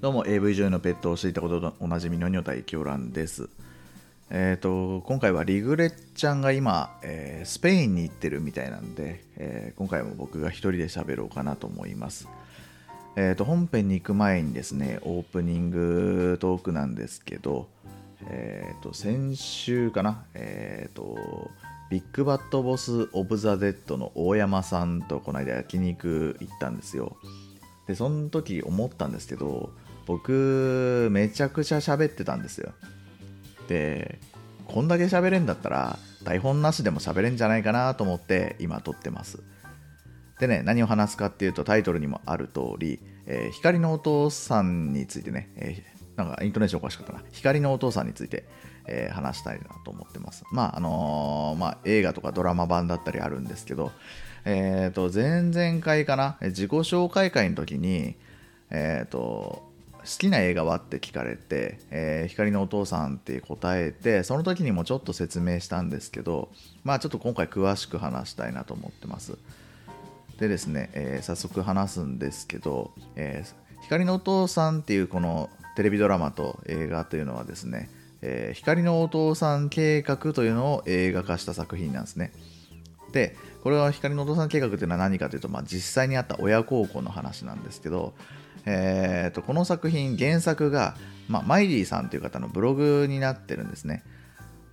どうも AV 女優のペットをしていたこととおなじみの女体狂乱です。えっ、ー、と、今回はリグレッちゃんが今、えー、スペインに行ってるみたいなんで、えー、今回も僕が一人で喋ろうかなと思います。えっ、と、本編に行く前にですね、オープニングトークなんですけど、えっ、と、先週かな、えっ、と、ビッグバッドボス・オブ・ザ・デッドの大山さんとこの間焼肉行ったんですよ。で、その時思ったんですけど、僕めちゃくちゃ喋ってたんですよ。でこんだけ喋れんだったら台本なしでも喋れんじゃないかなと思って今撮ってます。でね何を話すかっていうとタイトルにもある通り、えー、光のお父さんについてね、えー、なんかイントネーションおかしかったな。光のお父さんについて、えー、話したいなと思ってます。まああのまあ、映画とかドラマ版だったりあるんですけどえっ、と前々回かな自己紹介会の時にえっ、と好きな映画は？って聞かれて、えー、光のお父さんって答えてその時にもちょっと説明したんですけどまあちょっと今回詳しく話したいなと思ってます。でですね、えー、早速話すんですけど、えー、光のお父さんっていうこのテレビドラマと映画というのはですね、え光のお父さん計画というのを映画化した作品なんですね。でこれは光のお父さん計画というのは何かというと、まあ、実際にあった親孝行の話なんですけどえーと、この作品原作が、ま、マイリーさんという方のブログになってるんですね。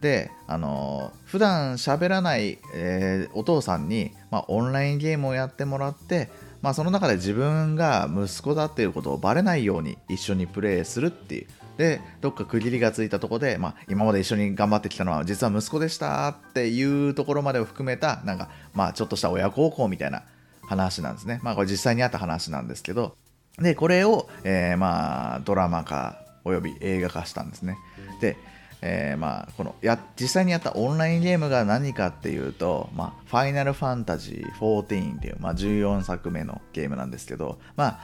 であのー、普段喋らない、えー、お父さんに、ま、オンラインゲームをやってもらって、まあ、その中で自分が息子だっていうことをバレないように一緒にプレイするっていう。でどっか区切りがついたとこで、まあ、今まで一緒に頑張ってきたのは実は息子でしたっていうところまでを含めたなんか、まあ、ちょっとした親孝行みたいな話なんですね。まあこれ実際にあった話なんですけど。で、これを、えー、まあ、ドラマ化および映画化したんですね。で、えー、まあ、このや、実際にやったオンラインゲームが何かっていうと、まあ、ファイナルファンタジー14っていう、まあ、14作目のゲームなんですけど、まあ、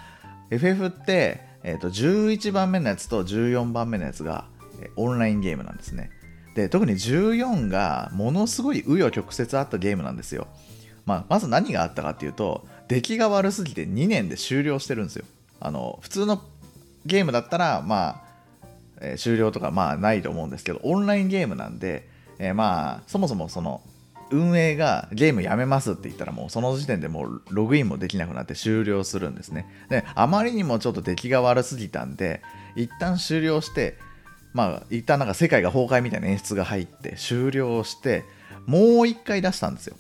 FF って、えー、と11番目のやつと14番目のやつが、オンラインゲームなんですね。で、特に14がものすごい紆余曲折あったゲームなんですよ。まあ、まず何があったかっていうと、出来が悪すぎて2年で終了してるんですよ。あの普通のゲームだったらまあ、えー、終了とかまあないと思うんですけどオンラインゲームなんで、えー、まあそもそもその運営がゲームやめますって言ったらもうその時点でもうログインもできなくなって終了するんですね。であまりにもちょっと出来が悪すぎたんで一旦終了してまあ一旦なんか世界が崩壊みたいな演出が入って終了してもう一回出したんですよ。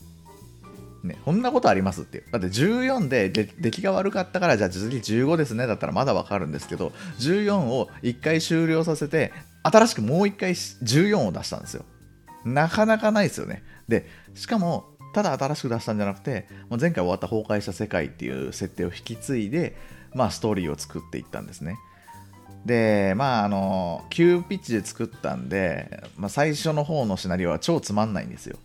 ね、こんなことありますっていう。だって14で出来が悪かったから、じゃあ次15ですね、だったらまだわかるんですけど、14を1回終了させて、新しくもう1回14を出したんですよ。なかなかないですよね。で、しかも、ただ新しく出したんじゃなくて、もう前回終わった崩壊した世界っていう設定を引き継いで、まあ、ストーリーを作っていったんですね。で、まあ、あの、急ピッチで作ったんで、まあ、最初の方のシナリオは超つまんないんですよ。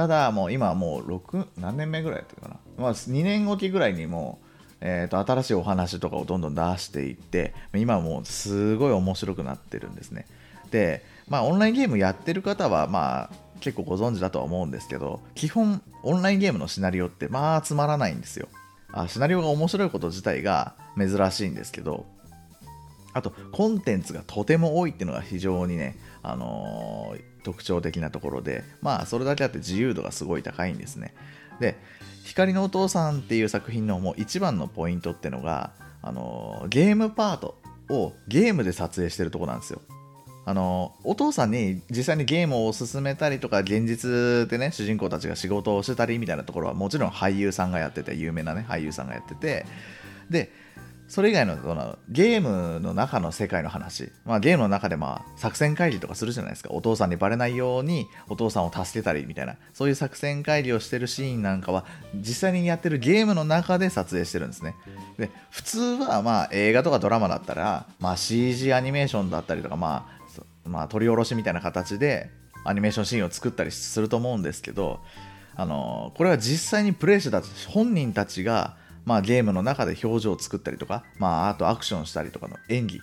ただもう今はもう6何年目ぐらいやってるかな、まあ、2年おきぐらいにもうえーと、新しいお話とかをどんどん出していって今はもうすごい面白くなってるんですね。でまあオンラインゲームやってる方はまあ結構ご存知だとは思うんですけど基本オンラインゲームのシナリオってまあつまらないんですよ。あシナリオが面白いこと自体が珍しいんですけどあとコンテンツがとても多いっていうのが非常にね、あのー、特徴的なところでまあそれだけあって自由度がすごい高いんですね。で光のお父さんっていう作品のもう一番のポイントってのが、あの、ゲームパートをゲームで撮影してるとこなんですよ。あのお父さんに実際にゲームを進めたりとか現実でね主人公たちが仕事をしてたりみたいなところはもちろん俳優さんがやってて有名なね俳優さんがやってて。でそれ以外のそのゲームの中の世界の話、まあ、ゲームの中でまあ作戦会議とかするじゃないですか。お父さんにバレないようにお父さんを助けたりみたいな。そういう作戦会議をしてるシーンなんかは実際にやってるゲームの中で撮影してるんですね。で普通はまあ映画とかドラマだったら、まあ、CG アニメーションだったりとか、まあ、まあ取り下ろしみたいな形でアニメーションシーンを作ったりすると思うんですけどあのこれは実際にプレイしてた本人たちがまあ、ゲームの中で表情を作ったりとか、まあ、あとアクションしたりとかの演技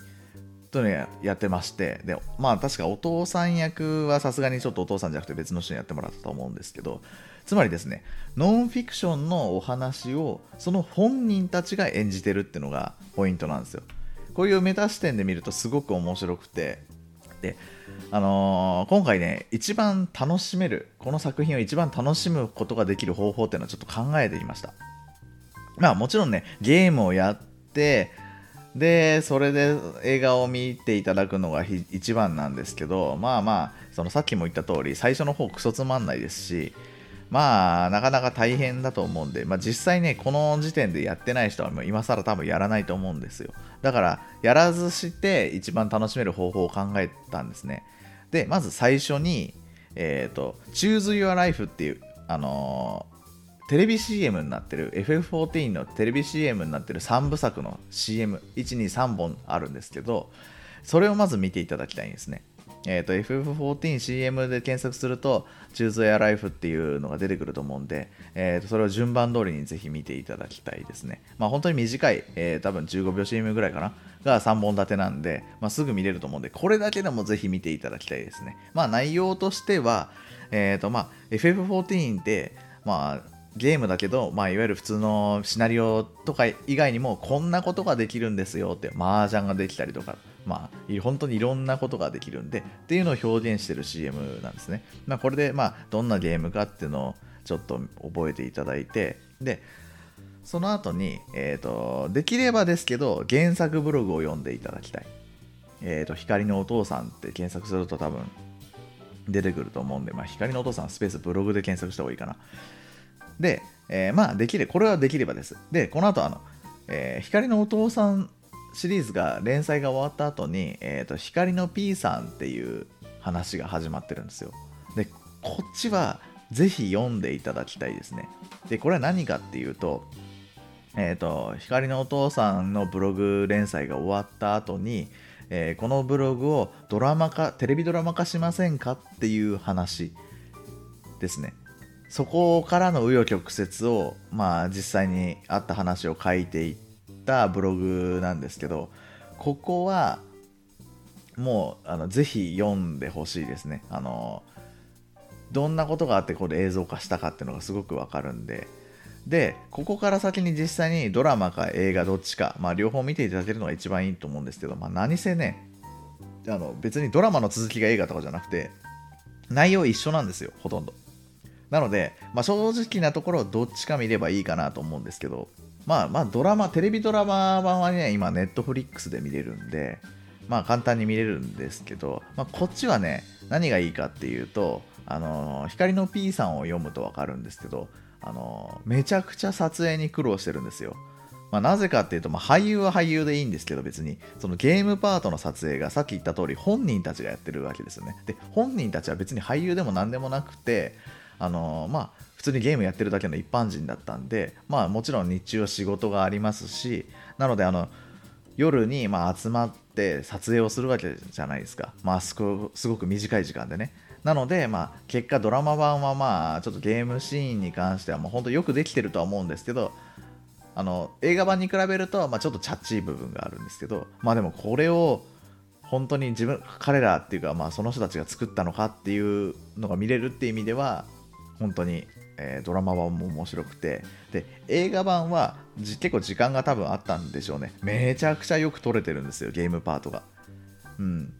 というのをやってましてでまあ確かお父さん役はさすがにちょっとお父さんじゃなくて別の人にやってもらったと思うんですけどつまりですねノンフィクションのお話をその本人たちが演じてるっていうのがポイントなんですよ。こういうメタ視点で見るとすごく面白くてであのー、今回ね一番楽しめるこの作品を一番楽しむことができる方法っていうのをちょっと考えてみました。まあもちろんねゲームをやってでそれで映画を見ていただくのが一番なんですけどまあまあそのさっきも言った通り最初の方クソつまんないですしまあなかなか大変だと思うんで、まあ、実際ねこの時点でやってない人はもう今更多分やらないと思うんですよ。だからやらずして一番楽しめる方法を考えたんですね。でまず最初にえっ、ー、と Choose Your Life っていうあのー、テレビ CM になってる FF14 のテレビ CM になってる3部作の CM123 本あるんですけどそれをまず見ていただきたいんですねえー、FF14CM で検索すると Choose Your Life っていうのが出てくると思うんで、えーと、それを順番通りにぜひ見ていただきたいですね。まあ、本当に短い、えー、多分15秒 CM ぐらいかなが3本立てなんで、まあ、すぐ見れると思うんで、これだけでもぜひ見ていただきたいですね。まあ、内容としては、えーまあ、FF14 って、まあ、ゲームだけど、まあ、いわゆる普通のシナリオとか以外にもこんなことができるんですよって麻雀ができたりとかまあ、本当にいろんなことができるんでっていうのを表現してる CM なんですね。まあ、これで、まあ、どんなゲームかっていうのをちょっと覚えていただいてでその後に、えーと、できればですけど原作ブログを読んでいただきたい。えーと、光のお父さんって検索すると多分出てくると思うんで、まあ、光のお父さんスペースブログで検索した方がいいかな。で、えー、まあできれこれはできればです。で、この後あの、えー、光のお父さんシリーズが連載が終わった後に、えーと、光の P さんっていう話が始まってるんですよ。で、こっちはぜひ読んでいただきたいですね。で、これは何かっていうと、えっ、ー、と、光のお父さんのブログ連載が終わった後に、えー、このブログをドラマ化、テレビドラマ化しませんかっていう話ですね。そこからの紆余曲折を、まあ、実際にあった話を書いていっ、たブログなんですけどここはもうあのぜひ読んでほしいですね。あのどんなことがあってこれ映像化したかっていうのがすごくわかるんで。でここから先に実際にドラマか映画どっちか、まあ、両方見ていただけるのが一番いいと思うんですけど、まあ、何せねあの別にドラマの続きが映画とかじゃなくて内容一緒なんですよほとんど。なので、まあ、正直なところどっちか見ればいいかなと思うんですけどまあまあドラマ、テレビドラマ版はね、今ネットフリックスで見れるんで、まあ簡単に見れるんですけど、まあ、こっちはね、何がいいかっていうと、あの、光の P さんを読むとわかるんですけど、あの、めちゃくちゃ撮影に苦労してるんですよ。まあ、なぜかっていうと、まあ、俳優は俳優でいいんですけど別にそのゲームパートの撮影がさっき言った通り本人たちがやってるわけですよねで本人たちは別に俳優でも何でもなくてあの、まあ普通にゲームやってるだけの一般人だったんで、まあもちろん日中は仕事がありますし、なのであの、夜にまあ集まって撮影をするわけじゃないですか。まあすごく短い時間でね。なので、まあ、結果ドラマ版はまあちょっとゲームシーンに関してはもう本当よくできてるとは思うんですけどあの映画版に比べると、まあ、ちょっとチャッチー部分があるんですけどまあでもこれを本当に自分彼らっていうか、まあ、その人たちが作ったのかっていうのが見れるっていう意味では本当にえー、ドラマ版も面白くて。で映画版は結構時間が多分あったんでしょうね。めちゃくちゃよく撮れてるんですよゲームパートが。うん。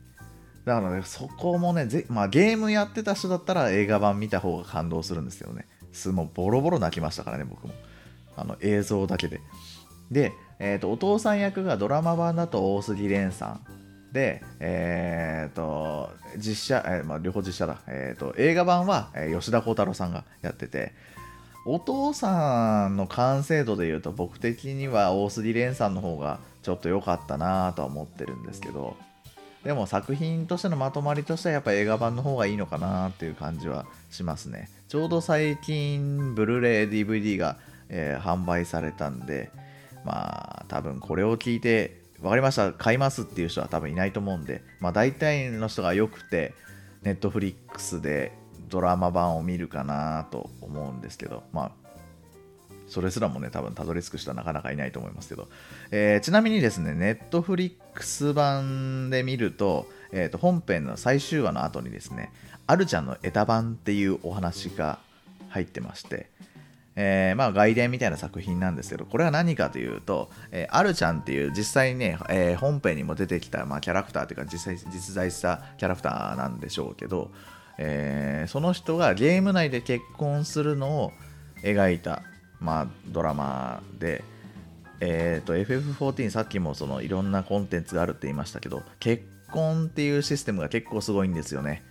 だからねそこもねぜ、まあ、ゲームやってた人だったら映画版見た方が感動するんですけどね。すもうボロボロ泣きましたからね僕も。あの映像だけで。で、えーと、お父さん役がドラマ版だと大杉蓮さん。で、えーと、実写、えーまあ、両方実写だ、えーと、映画版は、え、吉田鋼太郎さんがやっててお父さんの完成度でいうと僕的には大杉蓮さんの方がちょっと良かったなとは思ってるんですけどでも作品としてのまとまりとしてはやっぱ映画版の方がいいのかなっていう感じはしますね。ちょうど最近ブルーレイ DVD が、えー、販売されたんでまあ多分これを聞いて分かりました。買いますっていう人は多分いないと思うんで、まあ、大体の人がよくてネットフリックスでドラマ版を見るかなと思うんですけどまあそれすらもね多分たどり着く人はなかなかいないと思いますけど、えー、ちなみにですねネットフリックス版で見ると,、えー、と本編の最終話の後にですねあるちゃんのエタ版っていうお話が入ってましてえー、まあ外伝みたいな作品なんですけど、これは何かというと、えー、アルちゃんっていう実際にね、えー、本編にも出てきた、まあ、キャラクターというか実際実在したキャラクターなんでしょうけど、えー、その人がゲーム内で結婚するのを描いた、まあ、ドラマで、えーと、FF14 さっきもそのいろんなコンテンツがあるって言いましたけど結婚っていうシステムが結構すごいんですよね。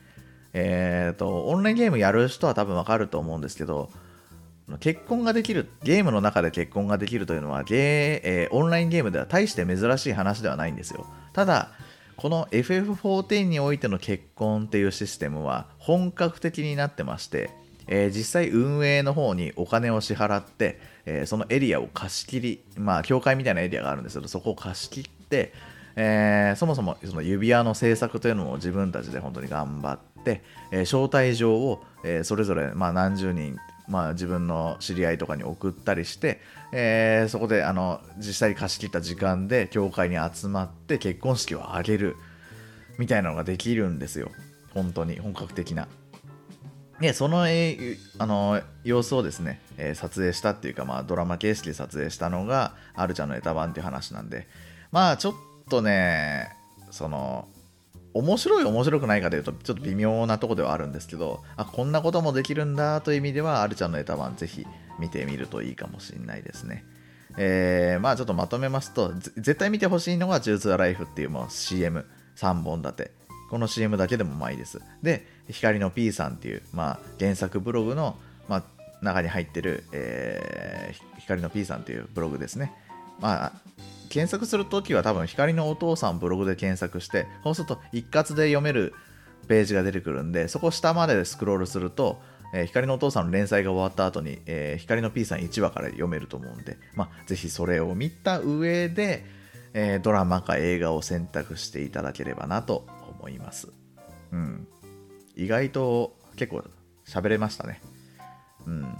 えっ、ー、とオンラインゲームやる人は多分わかると思うんですけど結婚ができるゲームの中で結婚ができるというのはゲー、えー、オンラインゲームでは大して珍しい話ではないんですよ。ただこの FF14 においての結婚っていうシステムは本格的になってまして、えー、実際運営の方にお金を支払って、えー、そのエリアを貸し切り、まあ、教会みたいなエリアがあるんですけど、そこを貸し切って、えー、そもそもその指輪の制作というのを自分たちで本当に頑張って、え招待状を、えそれぞれ、まあ、何十人まあ、自分の知り合いとかに送ったりして、えー、そこであの実際に貸し切った時間で教会に集まって結婚式を挙げるみたいなのができるんですよ本当に本格的な。でその,、あの様子をですね、えー、撮影したっていうか、まあ、ドラマ形式で撮影したのがあるちゃんのネタ版っていう話なんでまあちょっとねその面白い面白くないかというとちょっと微妙なとこではあるんですけどあこんなこともできるんだという意味ではあるちゃんのネタ版ぜひ見てみるといいかもしれないですね。えー、まあちょっとまとめますと絶対見てほしいのが「ジュース・アライフ」っていうもう CM3 本立て。この CM だけでもまあいいです。で光の P さんっていう、まあ、原作ブログの、まあ、中に入ってる、えー、光の P さんっていうブログですね。まあ検索するときは多分光のお父さんブログで検索してそうすると一括で読めるページが出てくるんでそこ下までスクロールすると、えー、光のお父さんの連載が終わった後に、えー、光の P さん1話から読めると思うんで、まあ、ぜひそれを見た上で、えー、ドラマか映画を選択していただければなと思います。うん。意外と結構喋れましたね。うん。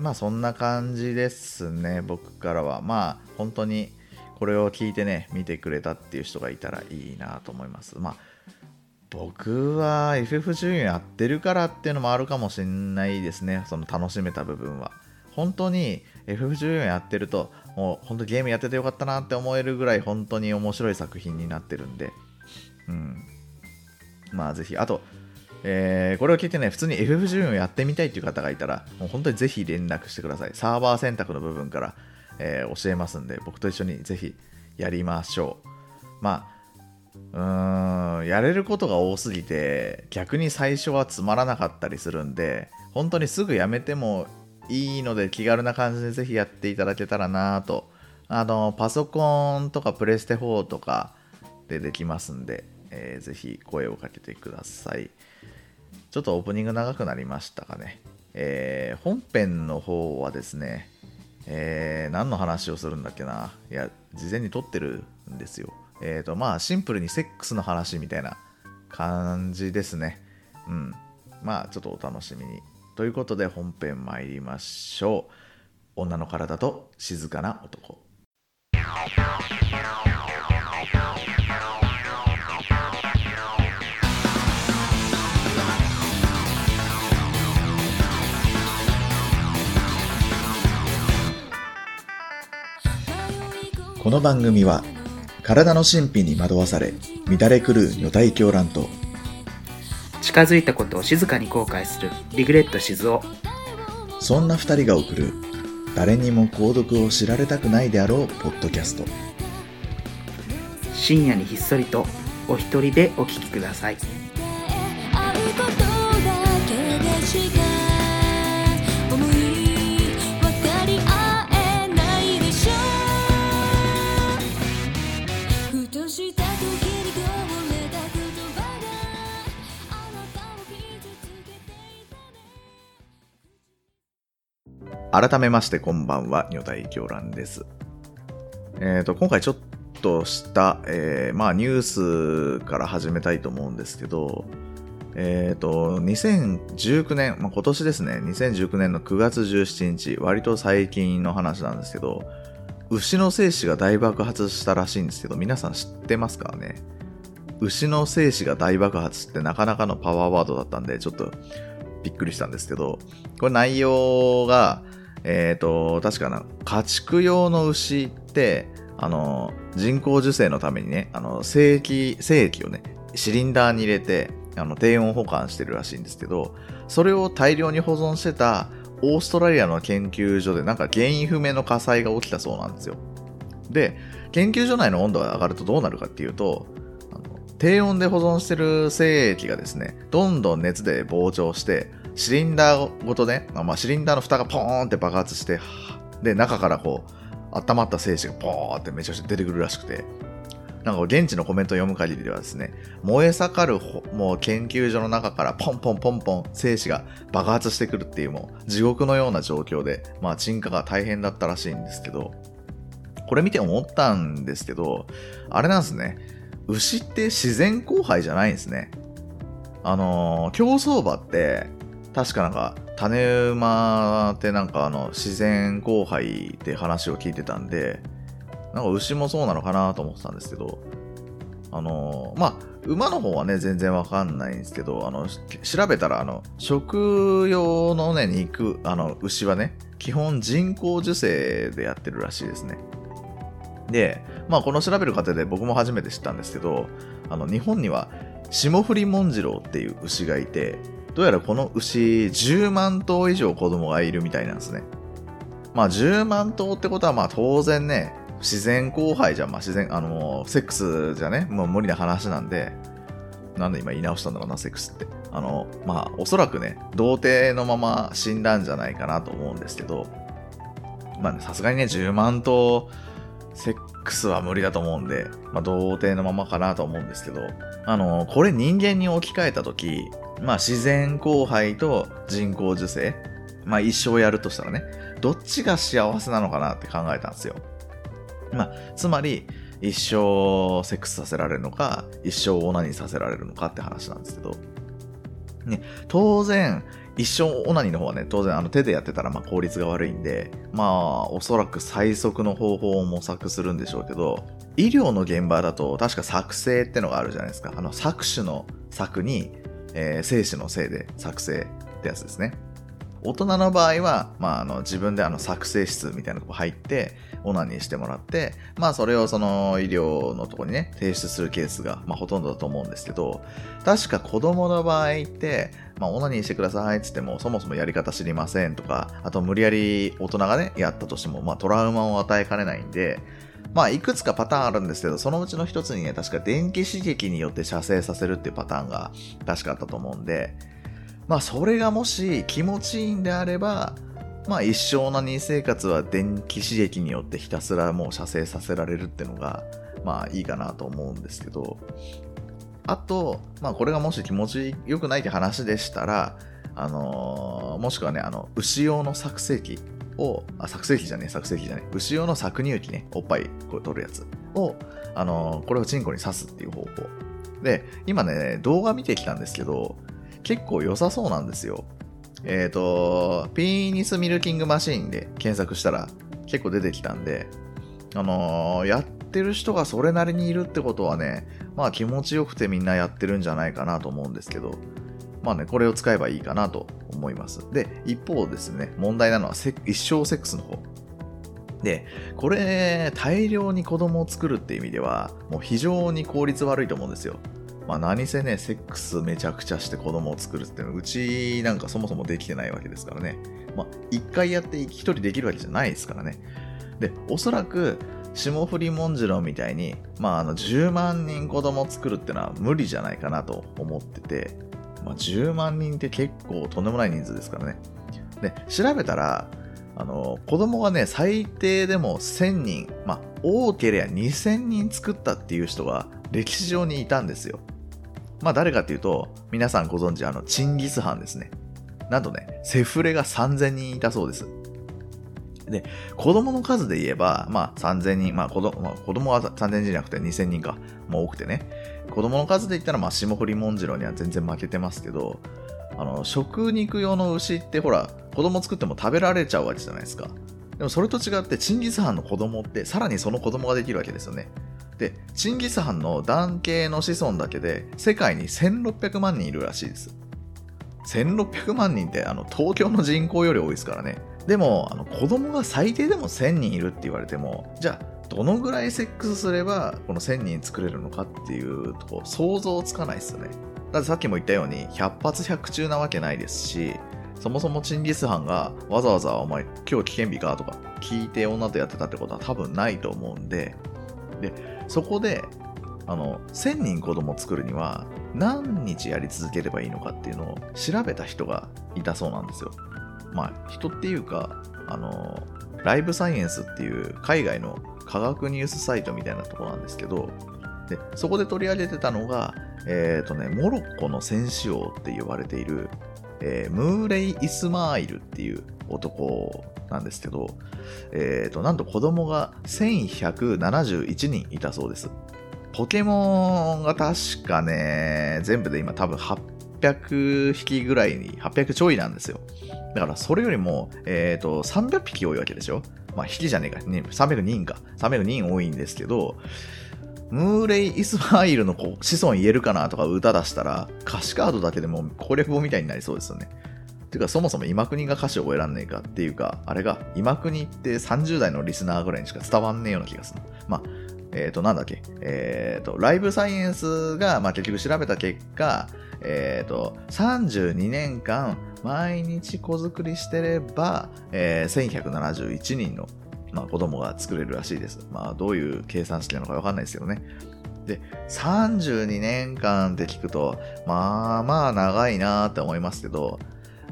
まあそんな感じですね、僕からは。まあ本当にこれを聞いてね、見てくれたっていう人がいたらいいなと思います。まあ僕は FF14 やってるからっていうのもあるかもしれないですね、その楽しめた部分は。本当に FF14 やってると、もう本当ゲームやっててよかったなって思えるぐらい本当に面白い作品になってるんで、うん。まあぜひ、あと、えー、これを聞いてね、普通に FF14 をやってみたいっていう方がいたら、もう本当にぜひ連絡してください。サーバー選択の部分から、えー、教えますんで、僕と一緒にぜひやりましょう。まあ、うーん、やれることが多すぎて、逆に最初はつまらなかったりするんで、本当にすぐやめてもいいので、気軽な感じでぜひやっていただけたらなと。あの、パソコンとかプレステ4とかでできますんで、えー、ぜひ声をかけてください。ちょっとオープニング長くなりましたかね。えー、本編の方はですね、えー、何の話をするんだっけな。いや、事前に撮ってるんですよ。えっ、ー、と、まあ、シンプルにセックスの話みたいな感じですね。うん。まあ、ちょっとお楽しみに。ということで、本編参りましょう。女の体と静かな男。この番組は体の神秘に惑わされ乱れ狂う女体狂乱と近づいたことを静かに後悔するリグレット静雄。そんな二人が送る誰にも購読を知られたくないであろうポッドキャスト。深夜にひっそりとお一人でお聞きください改めましてこんばんは、女体狂乱です。えっ、ー、と、今回ちょっとした、えー、まあニュースから始めたいと思うんですけど、えっ、ー、と、2019年、まあ、今年ですね、2019年の9月17日、割と最近の話なんですけど、牛の精子が大爆発したらしいんですけど、皆さん知ってますかね？牛の精子が大爆発ってなかなかのパワーワードだったんで、ちょっとびっくりしたんですけど、これ内容が、えっ、と、確かな、家畜用の牛って、あの、人工授精のためにね、あの、精液、精液をね、シリンダーに入れて、あの、低温保管してるらしいんですけど、それを大量に保存してたオーストラリアの研究所でなんか原因不明の火災が起きたそうなんですよ。で、研究所内の温度が上がるとどうなるかっていうと、低温で保存してる精液がですね、どんどん熱で膨張して、シリンダーごとね、まあ、シリンダーの蓋がポーンって爆発して、で、中からこう、温まった精子がポーンってめちゃくちゃ出てくるらしくて、なんか現地のコメントを読む限りではですね、燃え盛るもう研究所の中からポンポンポンポン精子が爆発してくるっていうもう地獄のような状況で、まあ沈下が大変だったらしいんですけど、これ見て思ったんですけど、あれなんですね、牛って自然交配じゃないんですね。あのー、競走馬って確かなんか種馬ってなんかあの自然交配って話を聞いてたんで、なんか牛もそうなのかなと思ってたんですけど、あのまあ、馬の方はね、全然わかんないんですけど、あの、調べたら、あの、食用のね、肉、あの、牛はね、基本人工授精でやってるらしいですね。で、まあ、この調べる過程で僕も初めて知ったんですけど、あの、日本には、霜降りモンジローっていう牛がいて、どうやらこの牛10万頭以上子供がいるみたいなんですね。まあ10万頭ってことはまあ当然ね、自然交配じゃ、まあ自然、あのー、セックスじゃね、もう無理な話なんで、なんで今言い直したんだろうな、セックスって。あの、まあおそらくね、童貞のまま死んだんじゃないかなと思うんですけど、まあね、さすがにね、10万頭、セックスは無理だと思うんで、まあ童貞のままかなと思うんですけど、あのー、これ人間に置き換えたとき、まあ自然交配と人工授精、まあ一生やるとしたらね、どっちが幸せなのかなって考えたんですよ。まあ、つまり、一生セックスさせられるのか、一生オナニーさせられるのかって話なんですけど、ね、当然、一生オナニーの方はね、当然あの手でやってたらまあ効率が悪いんで、まあおそらく最速の方法を模索するんでしょうけど、医療の現場だと確か作成ってのがあるじゃないですか。あの搾取の作に、えー、精子のせいで作成ってやつですね。大人の場合は、まあ、あの自分であの作成室みたいなとこ入って、オナニーしてもらって、まあそれをその医療のとこにね、提出するケースが、まあほとんどだと思うんですけど、確か子供の場合って、まあオナニーしてくださいって言っても、そもそもやり方知りませんとか、あと無理やり大人がね、やったとしても、まあトラウマを与えかねないんで、まあ、いくつかパターンあるんですけど、そのうちの一つにね、確か電気刺激によって射精させるっていうパターンが確かあったと思うんで、まあ、それがもし気持ちいいんであれば、まあ一生の任生活は電気刺激によってひたすらもう射精させられるっていうのが、まあいいかなと思うんですけど、あと、まあこれがもし気持ちよくないって話でしたら、あのー、もしくはね、あの、牛用の作成器を、あ、作成器じゃねえ、作成器じゃねえ、牛用の搾乳器ね、おっぱいこれ取るやつを、あのー、これをチンコに刺すっていう方法。で、今ね、動画見てきたんですけど、結構良さそうなんですよ。えっ、ー、と、ピーニスミルキングマシーンで検索したら結構出てきたんで、あのー、やってる人がそれなりにいるってことはね、まあ気持ちよくてみんなやってるんじゃないかなと思うんですけど、まあね、これを使えばいいかなと思います。で、一方ですね、問題なのは一生セックスの方。で、これ、大量に子供を作るって意味では、もう非常に効率悪いと思うんですよ。まあ、何せね、セックスめちゃくちゃして子供を作るっていうのは、うちなんかそもそもできてないわけですからね。まあ、一回やって一人できるわけじゃないですからね。で、おそらく、霜降りもんじろみたいに、まあ、あの、10万人子供作るってのは無理じゃないかなと思ってて、まあ、10万人って結構とんでもない人数ですからね。で、調べたら、あの、子供がね、最低でも1000人、まあ、多ければ2000人作ったっていう人が歴史上にいたんですよ。まあ誰かっていうと、皆さんご存知、あの、チンギス・ハンですね。なんとね、セフレが3000人いたそうです。で、子供の数で言えば、まあ3000人、まあ子供,、まあ、子供は3000人じゃなくて2000人か、もう多くてね。子供の数で言ったら、まあ霜降りもんじろには全然負けてますけど、あの、食肉用の牛ってほら、子供作っても食べられちゃうわけじゃないですか。でもそれと違って、チンギス・ハンの子供って、さらにその子供ができるわけですよね。で、チンギス・ハンの男系の子孫だけで世界に1600万人いるらしいです。1600万人ってあの東京の人口より多いですからね。でも、あの子供が最低でも1000人いるって言われても、じゃあ、どのぐらいセックスすればこの1000人作れるのかっていうと想像つかないですよね。だってさっきも言ったように100発100中なわけないですし、そもそもチンギス・ハンがわざわざお前今日危険日かとか聞いて女とやってたってことは多分ないと思うんで、で、そこであの1000人子供作るには何日やり続ければいいのかっていうのを調べた人がいたそうなんですよ。まあ人っていうかあのライブサイエンスっていう海外の科学ニュースサイトみたいなところなんですけどでそこで取り上げてたのが、えーとね、モロッコの戦士王って呼ばれている、えー、ムーレイ・イスマーイルっていう男なんですけど、えーと、なんと子供が1171人いたそうです。ポケモンが確かね、全部で今多分800匹ぐらいに、800ちょいなんですよ。だからそれよりも、えっ、ー、と、300匹多いわけでしょまあ、引きじゃねえか、ね、300人か。300人多いんですけど、ムーレイ・イスマイルの子孫言えるかなとか歌出したら、歌詞カードだけでも攻略本みたいになりそうですよね。ていうか、そもそも今国が歌詞を覚えらんねえかっていうか、あれが、今国って30代のリスナーぐらいにしか伝わんねえような気がする。まあ、えっ、ー、と、なんだっけ、えっ、ー、と、ライブサイエンスが、まあ、結局調べた結果、えっ、ー、と、32年間、毎日子作りしてれば、えー、1171人の、まあ、子供が作れるらしいです。まあ、どういう計算式なのかわかんないですけどね。で、32年間って聞くと、まあまあ長いなって思いますけど、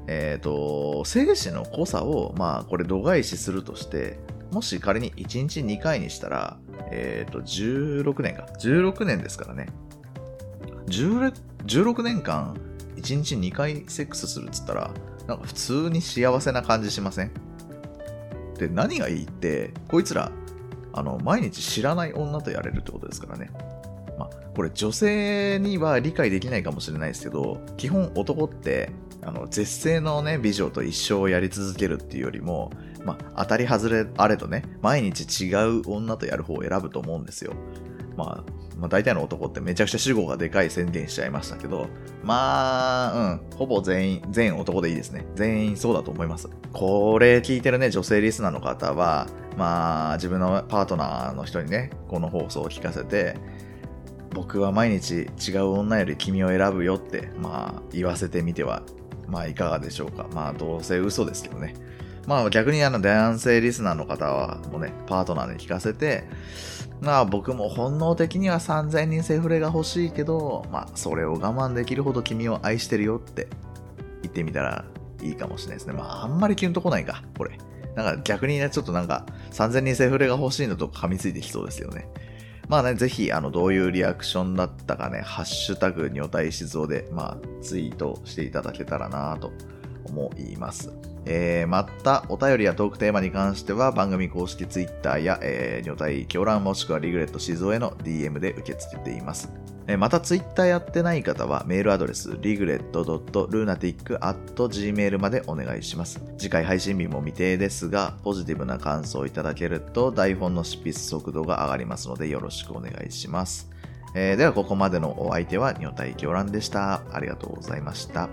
えっ、ー、と、精子の濃さを、まあ、これ度外視するとして、もし仮に1日2回にしたら、えっ、ー、と、16年か。16年ですからね。16年間1日2回セックスするっつったら、なんか普通に幸せな感じしません？で、何がいいって、こいつら、あの、毎日知らない女とやれるってことですからね。まあ、これ女性には理解できないかもしれないですけど、基本男って、あの、絶世のね、美女と一生やり続けるっていうよりも、まあ、当たり外れあれとね、毎日違う女とやる方を選ぶと思うんですよ。まあ、まあ、大体の男ってめちゃくちゃ主語がでかい宣言しちゃいましたけど、まあ、うん、ほぼ全員、全男でいいですね。全員そうだと思います。これ聞いてるね、女性リスナーの方は、まあ、自分のパートナーの人にね、この放送を聞かせて、僕は毎日違う女より君を選ぶよって、まあ、言わせてみては、まあ、いかがでしょうか。まあ、どうせ嘘ですけどね。まあ、逆にあの、男性リスナーの方は、もうね、パートナーに聞かせて、まあ僕も本能的には3000人セフレが欲しいけど、まあそれを我慢できるほど君を愛してるよって言ってみたらいいかもしれないですね。まああんまりキュンとこないか、これ。なんか逆にね、ちょっとなんか3000人セフレが欲しいのと噛みついてきそうですよね。まあね、ぜひ、あの、どういうリアクションだったかね、ハッシュタグ、女体静雄で、まあ、ツイートしていただけたらなと思います。えー、また、お便りやトークテーマに関しては、番組公式 Twitter や、えー、女体狂乱もしくはリグレット静雄への DM で受け付けています。えー、また、Twitter やってない方は、メールアドレス、regret.lunatic.gmail までお願いします。次回配信日も未定ですが、ポジティブな感想をいただけると、台本の執筆速度が上がりますので、よろしくお願いします。えー、では、ここまでのお相手は、女体狂乱でした。ありがとうございました。